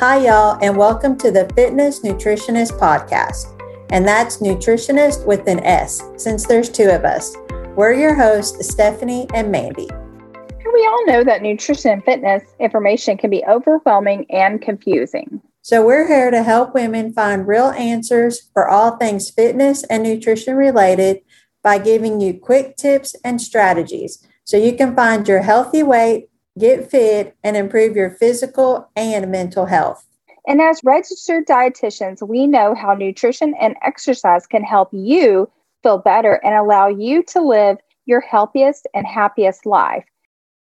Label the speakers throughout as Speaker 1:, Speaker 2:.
Speaker 1: Hi, y'all, and welcome to the Fitness Nutritionist Podcast. And that's nutritionist with an S, since there's two of us. We're your hosts, Stephanie and Mandy.
Speaker 2: And we all know that nutrition and fitness information can be overwhelming and confusing.
Speaker 1: So, we're here to help women find real answers for all things fitness and nutrition related by giving you quick tips and strategies so you can find your healthy weight, get fit, and improve your physical and mental health.
Speaker 2: And as registered dietitians, we know how nutrition and exercise can help you feel better and allow you to live your healthiest and happiest life.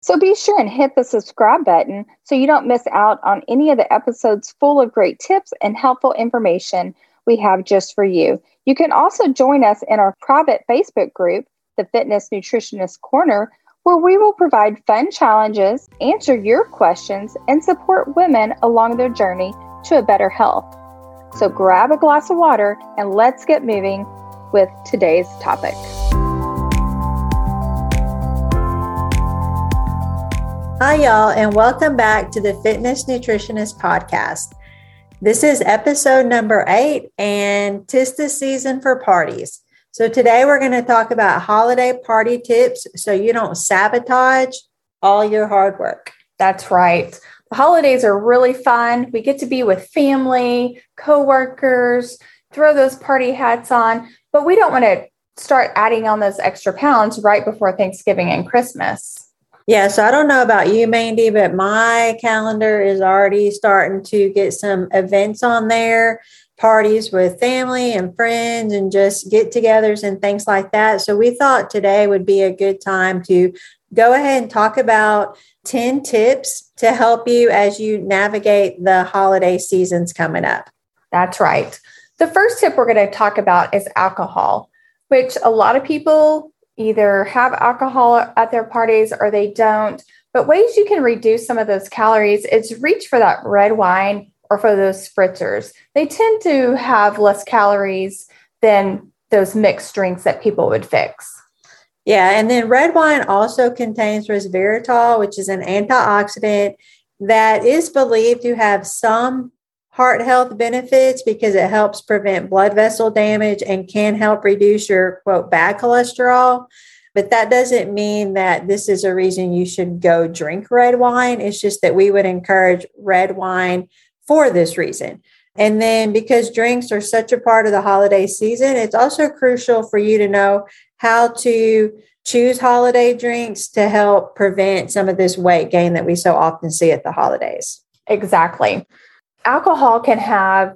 Speaker 2: So be sure and hit the subscribe button so you don't miss out on any of the episodes full of great tips and helpful information we have just for you. You can also join us in our private Facebook group, the Fitness Nutritionist Corner, where we will provide fun challenges, answer your questions, and support women along their journey to a better health. So grab a glass of water and let's get moving with today's topic.
Speaker 1: Hi, y'all, and welcome back to the Fitness Nutritionist Podcast. This is episode number eight, and tis the season for parties. So, today we're going to talk about holiday party tips so you don't sabotage all your hard work.
Speaker 3: That's right. The holidays are really fun. We get to be with family, coworkers, throw those party hats on, but we don't want to start adding on those extra pounds right before Thanksgiving and Christmas.
Speaker 1: Yeah, so I don't know about you, Mandy, but my calendar is already starting to get some events on there, parties with family and friends, and just get togethers and things like that. So we thought today would be a good time to go ahead and talk about 10 tips to help you as you navigate the holiday seasons coming up.
Speaker 3: That's right. The first tip we're going to talk about is alcohol, which a lot of people either have alcohol at their parties or they don't. But ways you can reduce some of those calories is reach for that red wine or for those spritzers. They tend to have less calories than those mixed drinks that people would fix.
Speaker 1: Yeah, and then red wine also contains resveratrol, which is an antioxidant that is believed to have some heart health benefits because it helps prevent blood vessel damage and can help reduce your quote bad cholesterol. But that doesn't mean that this is a reason you should go drink red wine. It's just that we would encourage red wine for this reason. And then because drinks are such a part of the holiday season, it's also crucial for you to know how to choose holiday drinks to help prevent some of this weight gain that we so often see at the holidays.
Speaker 3: Exactly alcohol can have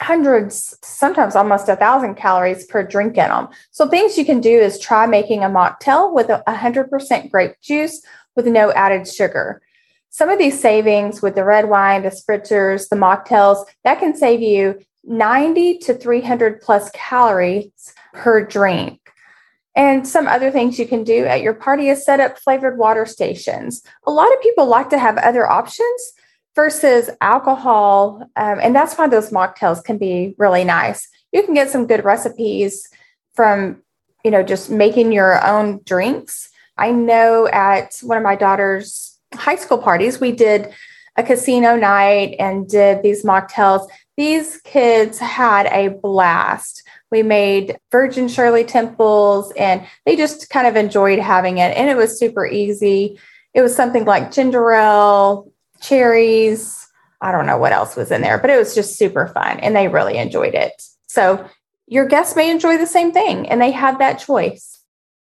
Speaker 3: hundreds, sometimes almost a thousand calories per drink in them. So things you can do is try making a mocktail with a 100% grape juice with no added sugar. Some of these savings with the red wine, the spritzers, the mocktails, that can save you 90 to 300 plus calories per drink. And some other things you can do at your party is set up flavored water stations. A lot of people like to have other options, versus alcohol. Um, and that's why those mocktails can be really nice. You can get some good recipes from, you know, just making your own drinks. I know at one of my daughter's high school parties, we did a casino night and did these mocktails. These kids had a blast. We made Virgin Shirley Temples and they just kind of enjoyed having it. And it was super easy. It was something like ginger ale, cherries. I don't know what else was in there, but it was just super fun and they really enjoyed it. So your guests may enjoy the same thing and they have that choice.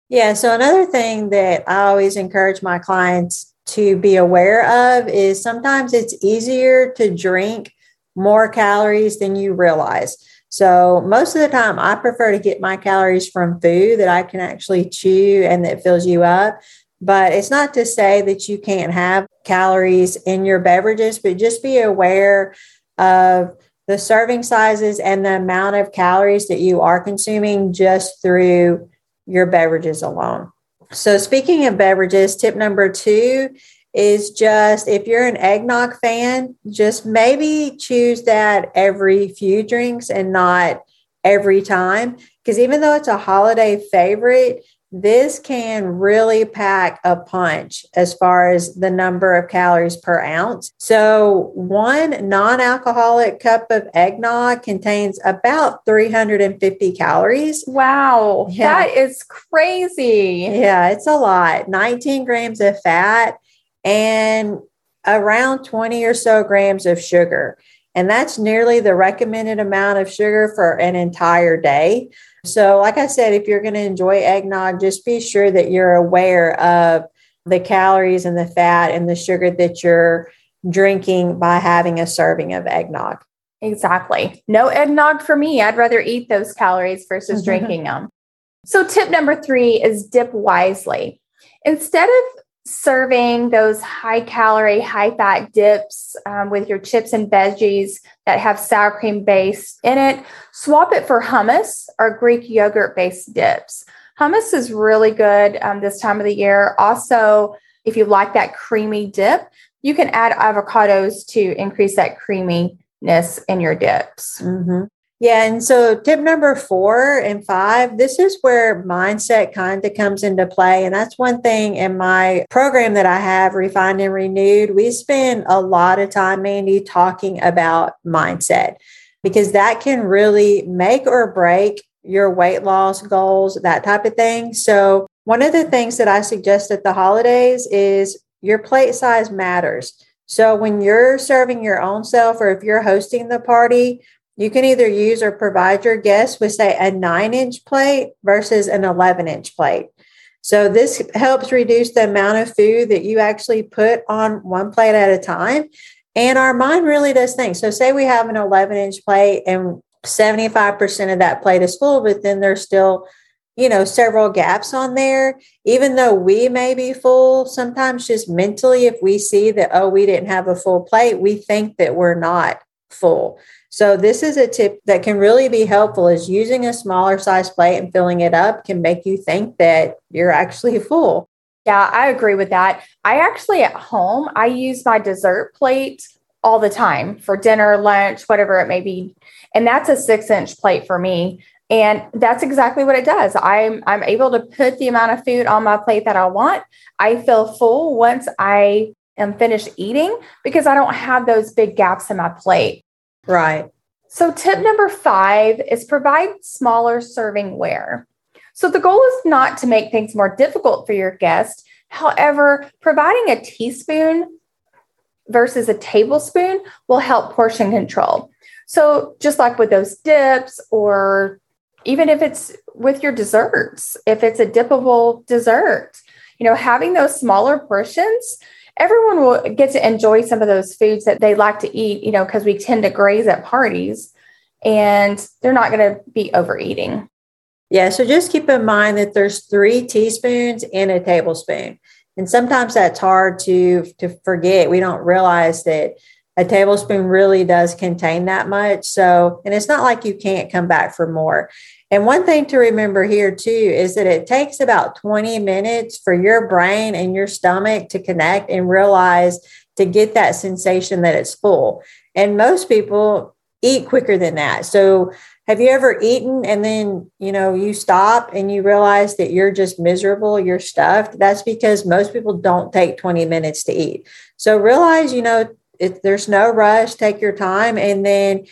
Speaker 1: Yeah. So another thing that I always encourage my clients to be aware of is sometimes it's easier to drink more calories than you realize. So most of the time, I prefer to get my calories from food that I can actually chew and that fills you up. But it's not to say that you can't have calories in your beverages, but just be aware of the serving sizes and the amount of calories that you are consuming just through your beverages alone. So, speaking of beverages, tip number two is just if you're an eggnog fan, just maybe choose that every few drinks and not every time. Because even though it's a holiday favorite, this can really pack a punch as far as the number of calories per ounce. So, one non alcoholic cup of eggnog contains about 350 calories.
Speaker 3: Wow, yeah. that is crazy.
Speaker 1: Yeah, it's a lot. 19 grams of fat and around 20 or so grams of sugar. And that's nearly the recommended amount of sugar for an entire day. So, like I said, if you're going to enjoy eggnog, just be sure that you're aware of the calories and the fat and the sugar that you're drinking by having a serving of eggnog.
Speaker 3: Exactly. No eggnog for me. I'd rather eat those calories versus drinking them. So, tip number three is dip wisely. Instead of serving those high calorie, high fat dips um, with your chips and veggies that have sour cream base in it, swap it for hummus or Greek yogurt based dips. Hummus is really good um, this time of the year. Also, if you like that creamy dip, you can add avocados to increase that creaminess in your dips.
Speaker 1: Mm-hmm. Yeah. And so tip number four and five, this is where mindset kind of comes into play. And that's one thing in my program that I have, Refined and Renewed. We spend a lot of time, Mandy, talking about mindset because that can really make or break your weight loss goals, that type of thing. So, one of the things that I suggest at the holidays is your plate size matters. So, when you're serving your own self or if you're hosting the party, you can either use or provide your guests with, say, a nine inch plate versus an 11 inch plate. So, this helps reduce the amount of food that you actually put on one plate at a time. And our mind really does think. So, say we have an 11 inch plate and 75% of that plate is full, but then there's still you know several gaps on there even though we may be full sometimes just mentally if we see that oh we didn't have a full plate we think that we're not full so this is a tip that can really be helpful is using a smaller size plate and filling it up can make you think that you're actually full.
Speaker 3: Yeah, I agree with that. I actually at home, I use my dessert plate all the time for dinner, lunch, whatever it may be. And that's a six inch plate for me. And that's exactly what it does. I'm I'm able to put the amount of food on my plate that I want. I feel full once I am finish eating because I don't have those big gaps in my plate.
Speaker 1: Right.
Speaker 3: So, tip number five is provide smaller serving ware. So, the goal is not to make things more difficult for your guest. However, providing a teaspoon versus a tablespoon will help portion control. So, just like with those dips, or even if it's with your desserts, if it's a dippable dessert, you know, having those smaller portions everyone will get to enjoy some of those foods that they like to eat, you know, because we tend to graze at parties and they're not going to be overeating.
Speaker 1: Yeah, so just keep in mind that there's three teaspoons in a tablespoon. And sometimes that's hard to to forget. We don't realize that a tablespoon really does contain that much. So, and it's not like you can't come back for more. And one thing to remember here too is that it takes about 20 minutes for your brain and your stomach to connect and realize to get that sensation that it's full. And most people eat quicker than that. So have you ever eaten and then, you know, you stop and you realize that you're just miserable, you're stuffed? That's because most people don't take 20 minutes to eat. So realize, you know, it, there's no rush, take your time. And then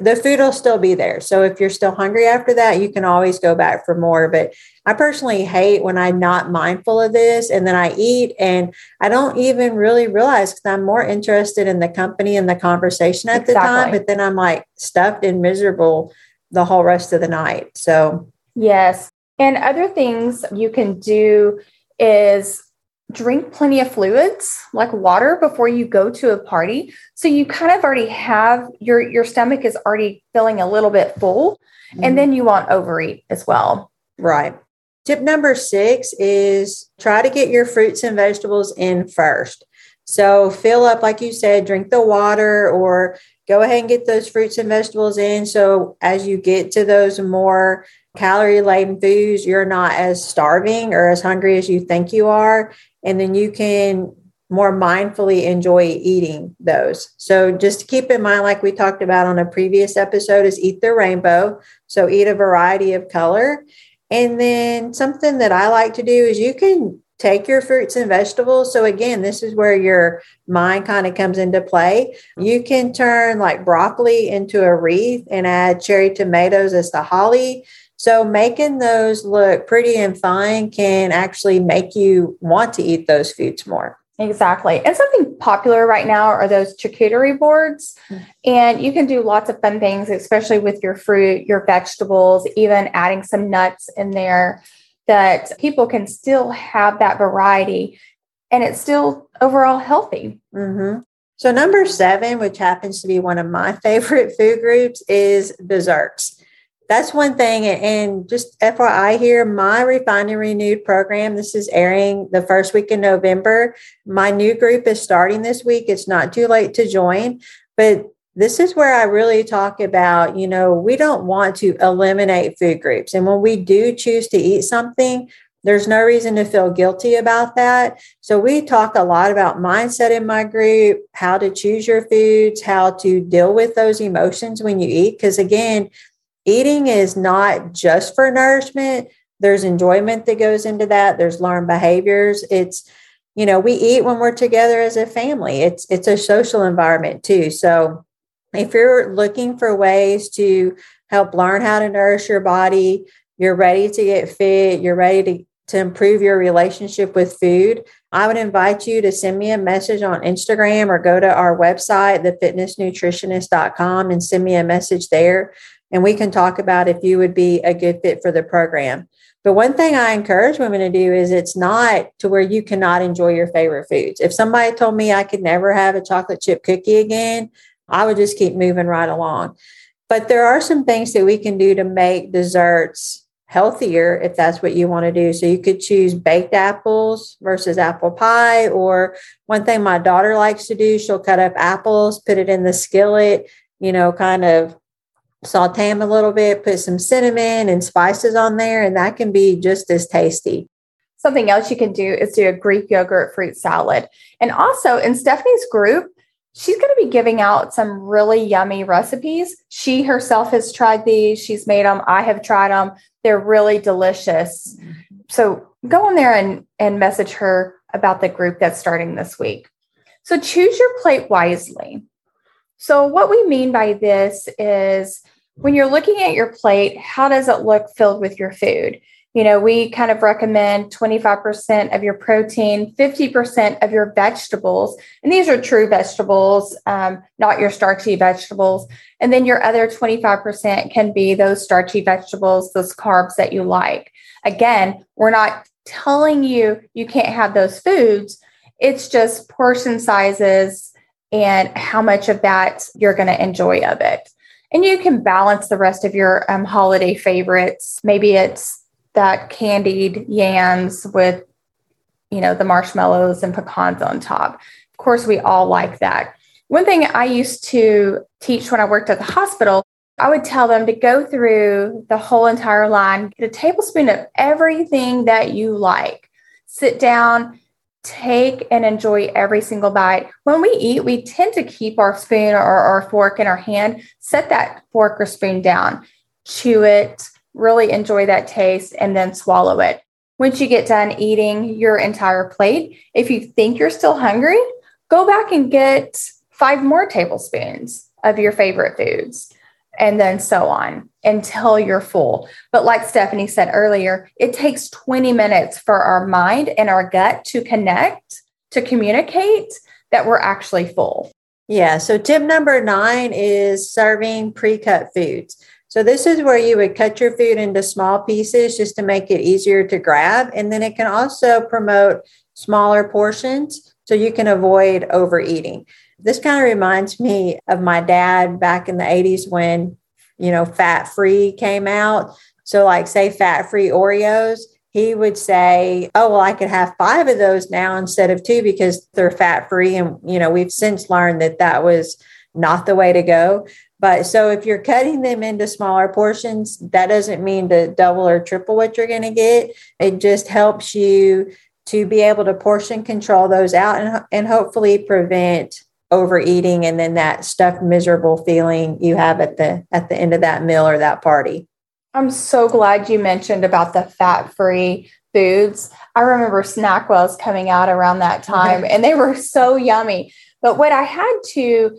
Speaker 1: the food will still be there. So if you're still hungry after that, you can always go back for more. But I personally hate when I'm not mindful of this and then I eat and I don't even really realize because I'm more interested in the company and the conversation at exactly. the time. But then I'm like stuffed and miserable the whole rest of the night. So,
Speaker 3: yes. And other things you can do is drink plenty of fluids like water before you go to a party. So you kind of already have your your stomach is already feeling a little bit full mm-hmm. and then you won't overeat as well.
Speaker 1: Right. Tip number six is try to get your fruits and vegetables in first. So fill up like you said drink the water or go ahead and get those fruits and vegetables in. So as you get to those more calorie laden foods you're not as starving or as hungry as you think you are and then you can more mindfully enjoy eating those. So just keep in mind, like we talked about on a previous episode, is eat the rainbow. So eat a variety of color. And then something that I like to do is you can take your fruits and vegetables. So again, this is where your mind kind of comes into play. You can turn like broccoli into a wreath and add cherry tomatoes as the holly. So making those look pretty and fine can actually make you want to eat those foods more.
Speaker 3: Exactly. And something popular right now are those charcuterie boards. Mm-hmm. And you can do lots of fun things, especially with your fruit, your vegetables, even adding some nuts in there that people can still have that variety and it's still overall healthy.
Speaker 1: Mm-hmm. So, number seven, which happens to be one of my favorite food groups, is desserts. That's one thing. And just FYI here, my Refined and Renewed program, this is airing the first week in November. My new group is starting this week. It's not too late to join, but this is where I really talk about, you know, we don't want to eliminate food groups. And when we do choose to eat something, there's no reason to feel guilty about that. So we talk a lot about mindset in my group, how to choose your foods, how to deal with those emotions when you eat. Because again, eating is not just for nourishment. There's enjoyment that goes into that. There's learned behaviors. It's, you know, we eat when we're together as a family. It's it's a social environment too. So if you're looking for ways to help learn how to nourish your body, you're ready to get fit, you're ready to, to improve your relationship with food, I would invite you to send me a message on Instagram or go to our website, thefitnessnutritionists.com, and send me a message there. And we can talk about if you would be a good fit for the program. But one thing I encourage women to do is it's not to where you cannot enjoy your favorite foods. If somebody told me I could never have a chocolate chip cookie again, I would just keep moving right along. But there are some things that we can do to make desserts healthier if that's what you want to do. So you could choose baked apples versus apple pie. Or one thing my daughter likes to do, she'll cut up apples, put it in the skillet, you know, kind of saute them a little bit, put some cinnamon and spices on there, and that can be just as tasty.
Speaker 3: Something else you can do is do a Greek yogurt fruit salad. And also in Stephanie's group, she's going to be giving out some really yummy recipes. She herself has tried these. She's made them. I have tried them. They're really delicious. So go on there and, and message her about the group that's starting this week. So choose your plate wisely. So, what we mean by this is when you're looking at your plate, how does it look filled with your food? you know, we kind of recommend 25% of your protein, 50% of your vegetables. And these are true vegetables, um, not your starchy vegetables. And then your other 25% can be those starchy vegetables, those carbs that you like. Again, we're not telling you you can't have those foods, it's just portion sizes and how much of that you're going to enjoy of it. And you can balance the rest of your um, holiday favorites. Maybe it's that candied yams with, you know, the marshmallows and pecans on top. Of course, we all like that. One thing I used to teach when I worked at the hospital, I would tell them to go through the whole entire line, get a tablespoon of everything that you like. Sit down, take and enjoy every single bite. When we eat, we tend to keep our spoon or our fork in our hand. Set that fork or spoon down, chew it, really enjoy that taste, and then swallow it. Once you get done eating your entire plate, if you think you're still hungry, go back and get five more tablespoons of your favorite foods, and then so on until you're full. But like Stephanie said earlier, it takes 20 minutes for our mind and our gut to connect, to communicate that we're actually full.
Speaker 1: Yeah. So, tip number nine is serving pre cut foods. So this is where you would cut your food into small pieces just to make it easier to grab. And then it can also promote smaller portions so you can avoid overeating. This kind of reminds me of my dad back in the 80s when, you know, fat free came out. So, like, say, fat free Oreos, he would say, Oh, well, I could have five of those now instead of two because they're fat free. And, you know, we've since learned that that was not the way to go. But so if you're cutting them into smaller portions, that doesn't mean to double or triple what you're going to get. It just helps you to be able to portion control those out and, and hopefully prevent overeating and then that stuffed miserable feeling you have at the at the end of that meal or that party.
Speaker 3: I'm so glad you mentioned about the fat free foods. I remember SnackWell's coming out around that time and they were so yummy. But what I had to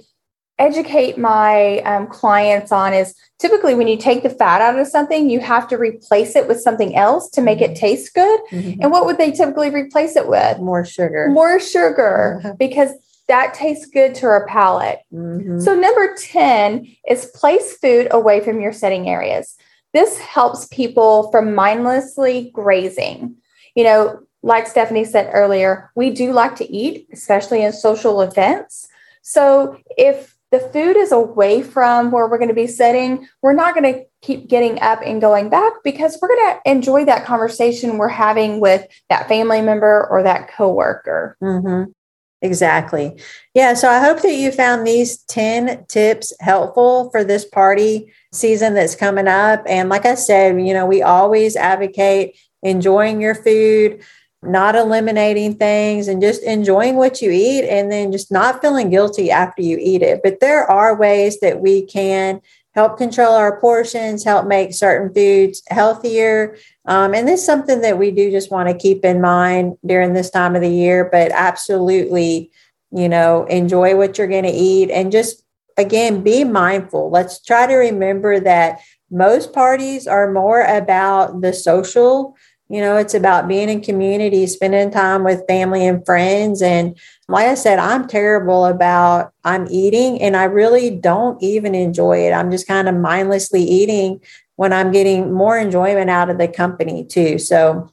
Speaker 3: educate my um, clients on is typically when you take the fat out of something, you have to replace it with something else to make it mm-hmm. taste good. Mm-hmm. And what would they typically replace it with?
Speaker 1: More sugar.
Speaker 3: More sugar because that tastes good to our palate. Mm-hmm. So, number 10 is place food away from your setting areas. This helps people from mindlessly grazing. You know, like Stephanie said earlier, we do like to eat, especially in social events. So if the food is away from where we're going to be sitting, we're not going to keep getting up and going back because we're going to enjoy that conversation we're having with that family member or that coworker.
Speaker 1: Mm-hmm. Exactly. Yeah. So I hope that you found these 10 tips helpful for this party season that's coming up. And like I said, you know, we always advocate enjoying your food, not eliminating things, and just enjoying what you eat and then just not feeling guilty after you eat it. But there are ways that we can help control our portions, help make certain foods healthier. Um, and this is something that we do just want to keep in mind during this time of the year, but absolutely, you know, enjoy what you're going to eat and just, again, be mindful. Let's try to remember that most parties are more about the social you know, it's about being in community, spending time with family and friends. And like I said, I'm terrible about I'm eating and I really don't even enjoy it. I'm just kind of mindlessly eating when I'm getting more enjoyment out of the company too. So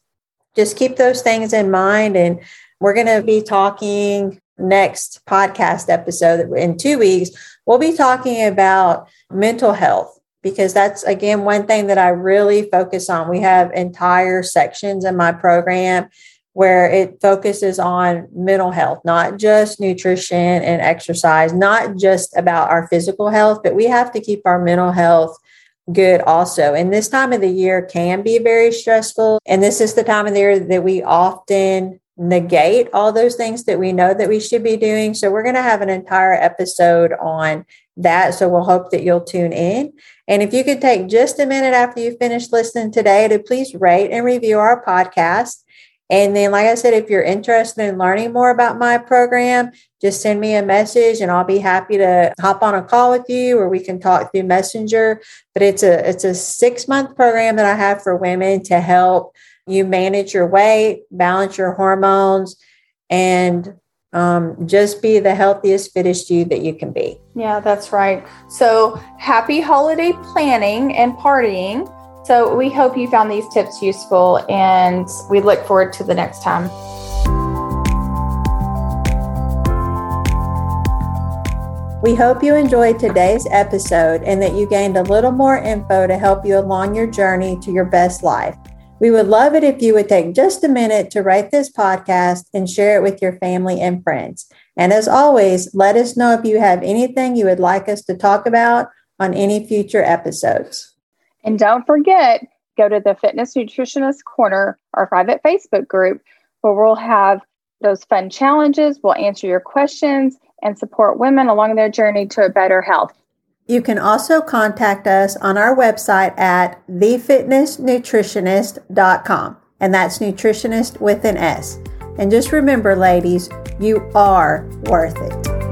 Speaker 1: just keep those things in mind. And we're going to be talking next podcast episode in two weeks. We'll be talking about mental health because that's again one thing that I really focus on. We have entire sections in my program where it focuses on mental health, not just nutrition and exercise, not just about our physical health, but we have to keep our mental health good also. And this time of the year can be very stressful. And this is the time of the year that we often negate all those things that we know that we should be doing. So we're going to have an entire episode on that. So we'll hope that you'll tune in. And if you could take just a minute after you finish listening today to please rate and review our podcast. And then, like I said, if you're interested in learning more about my program, just send me a message and I'll be happy to hop on a call with you or we can talk through Messenger. But it's a it's a six month program that I have for women to help you manage your weight, balance your hormones, and um, just be the healthiest, fittest you that you can be.
Speaker 3: Yeah, that's right. So happy holiday planning and partying. So we hope you found these tips useful and we look forward to the next time.
Speaker 1: We hope you enjoyed today's episode and that you gained a little more info to help you along your journey to your best life. We would love it if you would take just a minute to write this podcast and share it with your family and friends. And as always, let us know if you have anything you would like us to talk about on any future episodes.
Speaker 2: And don't forget, go to the Fitness Nutritionist Corner, our private Facebook group, where we'll have those fun challenges. We'll answer your questions and support women along their journey to a better health.
Speaker 1: You can also contact us on our website at thefitnessnutritionists.com, and that's nutritionist with an S. And just remember, ladies, you are worth it.